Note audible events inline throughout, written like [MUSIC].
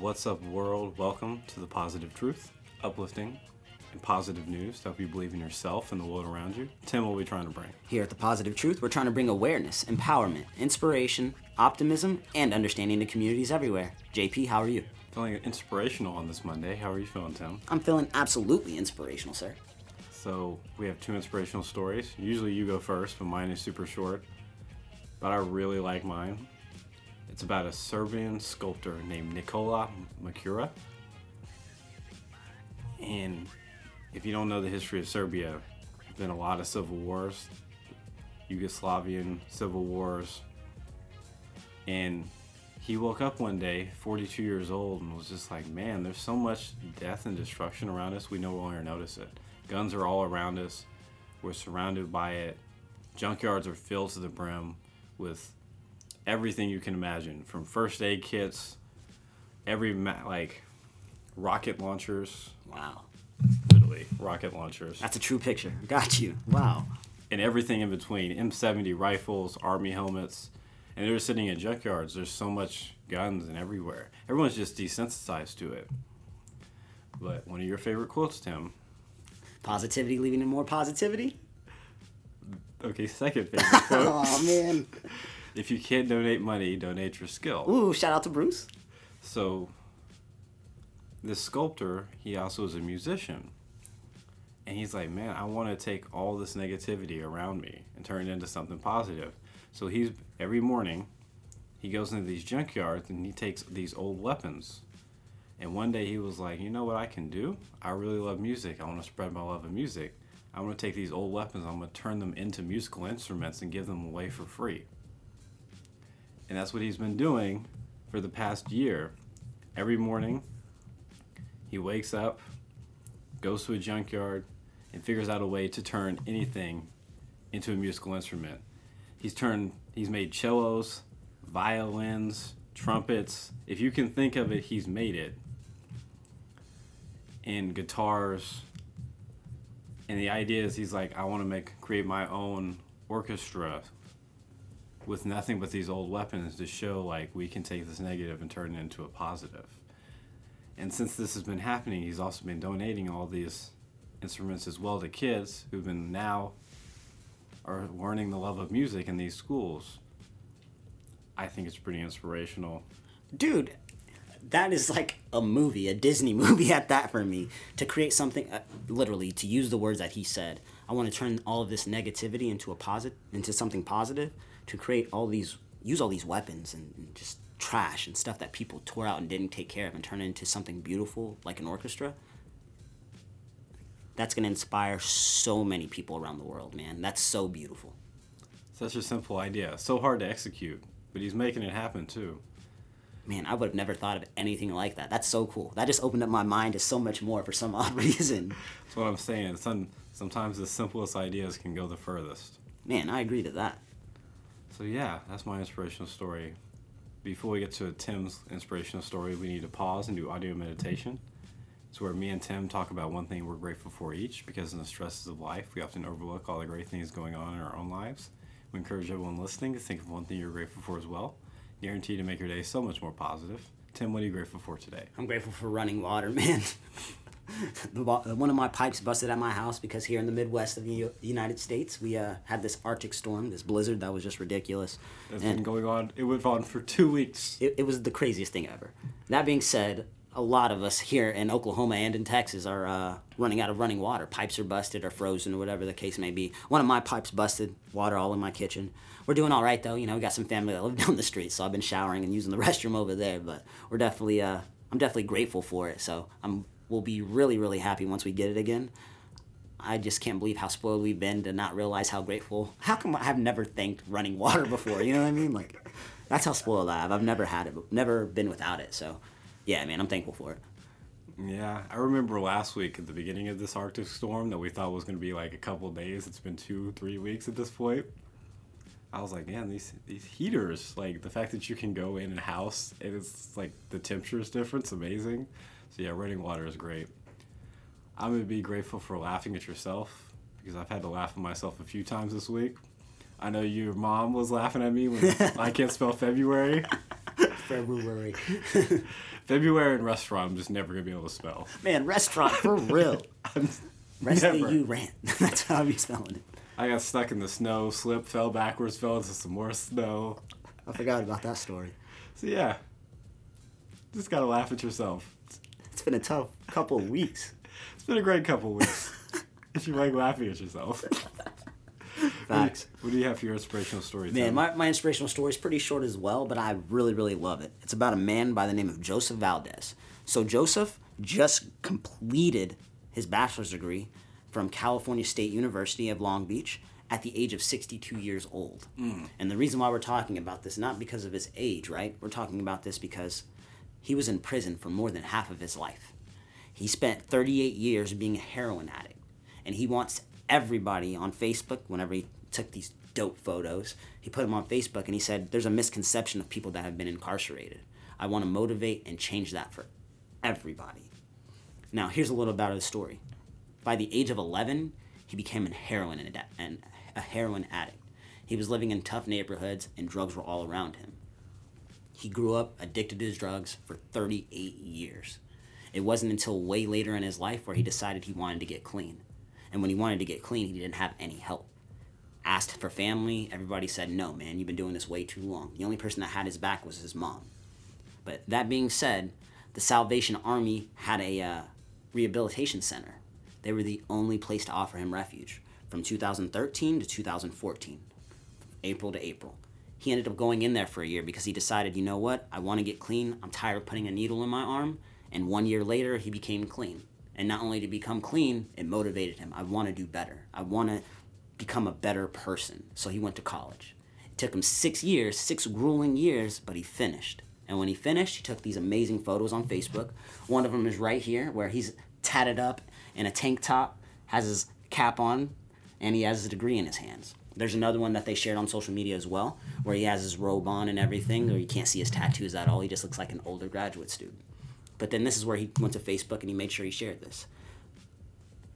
What's up, world? Welcome to the positive truth, uplifting, and positive news to help you believe in yourself and the world around you. Tim, what are we trying to bring? Here at The Positive Truth, we're trying to bring awareness, empowerment, inspiration, optimism, and understanding to communities everywhere. JP, how are you? Feeling inspirational on this Monday. How are you feeling, Tim? I'm feeling absolutely inspirational, sir. So, we have two inspirational stories. Usually you go first, but mine is super short. But I really like mine. It's about a Serbian sculptor named Nikola Makura. And if you don't know the history of Serbia, there's been a lot of civil wars, Yugoslavian civil wars. And he woke up one day, 42 years old, and was just like, man, there's so much death and destruction around us, we no longer notice it. Guns are all around us, we're surrounded by it. Junkyards are filled to the brim with everything you can imagine from first aid kits, every, ma- like, rocket launchers, Wow. literally rocket launchers, That's a true picture. Got you. Wow. and everything in between M70 rifles, army helmets. And they're sitting in junkyards. There's so much guns and everywhere. Everyone's just desensitized to it. But one of your favorite quotes, Tim. Positivity leading to more positivity? Okay, second favorite quote. [LAUGHS] Oh, man. [LAUGHS] if you can't donate money, donate your skill. Ooh, shout out to Bruce. So, this sculptor, he also is a musician. And he's like, man, I want to take all this negativity around me and turn it into something positive. So he's every morning, he goes into these junkyards and he takes these old weapons. And one day he was like, you know what I can do? I really love music. I want to spread my love of music. I want to take these old weapons. I'm going to turn them into musical instruments and give them away for free. And that's what he's been doing for the past year. Every morning, he wakes up, goes to a junkyard, and figures out a way to turn anything into a musical instrument. He's turned, he's made cellos, violins, trumpets. If you can think of it, he's made it. And guitars. And the idea is he's like, I want to make create my own orchestra with nothing but these old weapons to show like we can take this negative and turn it into a positive. And since this has been happening, he's also been donating all these instruments as well to kids who've been now are learning the love of music in these schools. I think it's pretty inspirational. Dude, that is like a movie, a Disney [LAUGHS] movie at that for me. To create something, uh, literally, to use the words that he said, I want to turn all of this negativity into a positive, into something positive. To create all these, use all these weapons and, and just trash and stuff that people tore out and didn't take care of, and turn it into something beautiful like an orchestra. That's gonna inspire so many people around the world, man. That's so beautiful. Such a simple idea, so hard to execute, but he's making it happen too. Man, I would have never thought of anything like that. That's so cool. That just opened up my mind to so much more for some odd [LAUGHS] reason. That's what I'm saying. Some, sometimes the simplest ideas can go the furthest. Man, I agree to that. So yeah, that's my inspirational story. Before we get to Tim's inspirational story, we need to pause and do audio meditation. It's where me and Tim talk about one thing we're grateful for each because in the stresses of life, we often overlook all the great things going on in our own lives. We encourage everyone listening to think of one thing you're grateful for as well. Guaranteed to make your day so much more positive. Tim, what are you grateful for today? I'm grateful for running water, [LAUGHS] man. One of my pipes busted at my house because here in the Midwest of the U- United States, we uh, had this Arctic storm, this blizzard that was just ridiculous. That's And- been going on. It went on for two weeks. it, it was the craziest thing ever. That being said, a lot of us here in Oklahoma and in Texas are uh, running out of running water. Pipes are busted or frozen or whatever the case may be. One of my pipes busted, water all in my kitchen. We're doing all right though. You know, we got some family that live [LAUGHS] down the street, so I've been showering and using the [LAUGHS] restroom over there. But we're definitely, uh, I'm definitely grateful for it. So I'm, we'll be really, really happy once we get it again. I just can't believe how spoiled we've been to not realize how grateful. How come I've never thanked running water [LAUGHS] before? You know what I mean? Like, that's how spoiled I have. I've never had it, never been without it. So, yeah, man, I'm thankful for it. Yeah, I remember last week at the beginning of this Arctic storm that we thought was going to be like a couple days. It's been two, three weeks at this point. I was like, man, these these heaters, like the fact that you can go in a house and it's like the temperature is different, it's amazing. So yeah, running water is great. I'm gonna be grateful for laughing at yourself because I've had to laugh at myself a few times this week. I know your mom was laughing at me when [LAUGHS] I can't spell February. February. [LAUGHS] February and restaurant, I'm just never gonna be able to spell. Man, restaurant for [LAUGHS] real. I'm Rest of never. you rant. That's how I'm spelling it. I got stuck in the snow, slipped, fell backwards, fell into some more snow. I forgot about that story. So yeah, just gotta laugh at yourself. It's been a tough couple of weeks. [LAUGHS] It's been a great couple of weeks. if you like laughing at yourself. [LAUGHS] Facts. What do you have for your inspirational story? Man, my, my inspirational story is pretty short as well, but I really, really love it. It's about a man by the name of Joseph Valdez. So, Joseph just completed his bachelor's degree from California State University of Long Beach at the age of 62 years old. Mm. And the reason why we're talking about this, not because of his age, right? We're talking about this because he was in prison for more than half of his life. He spent 38 years being a heroin addict. And he wants everybody on Facebook, whenever he took these dope photos, he put them on Facebook and he said, There's a misconception of people that have been incarcerated. I want to motivate and change that for everybody. Now, here's a little about his story. By the age of 11, he became a heroin ad- and a heroin addict. He was living in tough neighborhoods and drugs were all around him. He grew up addicted to his drugs for 38 years. It wasn't until way later in his life where he decided he wanted to get clean. And when he wanted to get clean, he didn't have any help. Asked for family, everybody said, No, man, you've been doing this way too long. The only person that had his back was his mom. But that being said, the Salvation Army had a uh, rehabilitation center. They were the only place to offer him refuge from 2013 to 2014, April to April. He ended up going in there for a year because he decided, you know what, I want to get clean. I'm tired of putting a needle in my arm. And one year later, he became clean. And not only to become clean, it motivated him. I want to do better. I want to become a better person. So he went to college. It took him six years, six grueling years, but he finished. And when he finished, he took these amazing photos on Facebook. One of them is right here, where he's tatted up in a tank top, has his cap on, and he has his degree in his hands. There's another one that they shared on social media as well, where he has his robe on and everything, or you can't see his tattoos at all. He just looks like an older graduate student. But then this is where he went to Facebook and he made sure he shared this.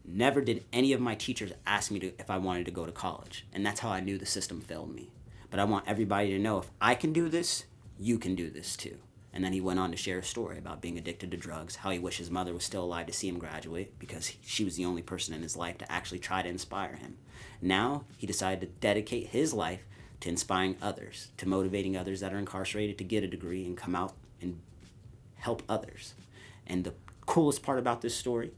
Never did any of my teachers ask me to, if I wanted to go to college, and that's how I knew the system failed me. But I want everybody to know if I can do this, you can do this too. And then he went on to share a story about being addicted to drugs, how he wished his mother was still alive to see him graduate because he- she was the only person in his life to actually try to inspire him. Now he decided to dedicate his life to inspiring others, to motivating others that are incarcerated to get a degree and come out and help others. And the coolest part about this story,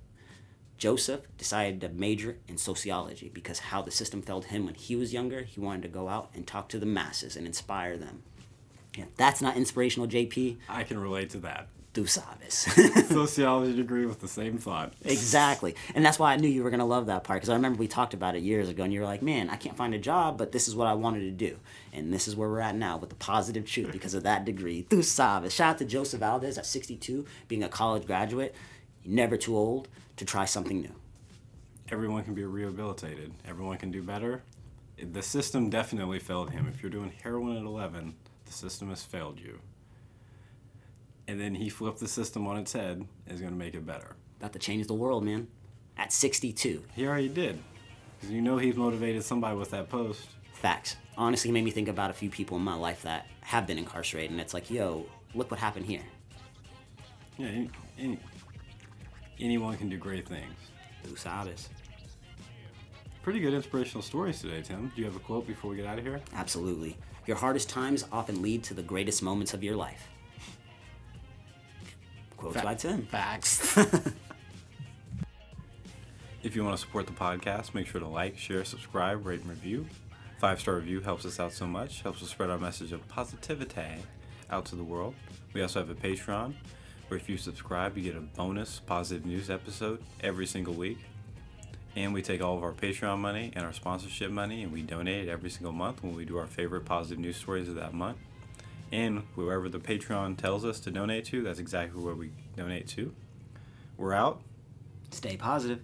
Joseph decided to major in sociology because how the system failed him when he was younger, he wanted to go out and talk to the masses and inspire them. That's not inspirational, JP, I can relate to that. do sabes. [LAUGHS] Sociology degree with the same thought. exactly. And that's why I knew you were going to love that part because I remember we talked about it years ago and you were like, man, I can't find a job, but this is what I wanted to do. And this is where we're at now with the positive truth because of that degree. Tu sabes. Shout out to Joseph Valdez at 62, being a college graduate, never too old to try something new. Everyone can be rehabilitated. Everyone can do better. The system definitely failed him. If you're doing heroin at 11, the system has failed you. And then he flipped the system on its head and is going to make it better. About to change the world, man. At 62. He already did. Because you know he's motivated somebody with that post. Facts. Honestly, made me think about a few people in my life that have been incarcerated, and it's like, yo, look what happened here. Yeah, any, any, anyone can do great things. Tu sabes. Pretty good inspirational stories today, Tim. Do you have a quote before we get out of here? Absolutely. Your hardest times often lead to the greatest moments of your life. Quotes by Tim. Facts. [LAUGHS] if you want to support the podcast, make sure to like, share, subscribe, rate, and review. Five star review helps us out so much, helps us spread our message of positivity out to the world. We also have a Patreon where if you subscribe, you get a bonus positive news episode every single week. And we take all of our Patreon money and our sponsorship money and we donate it every single month when we do our favorite positive news stories of that month. And whoever the Patreon tells us to donate to, that's exactly where we donate to. We're out. Stay positive.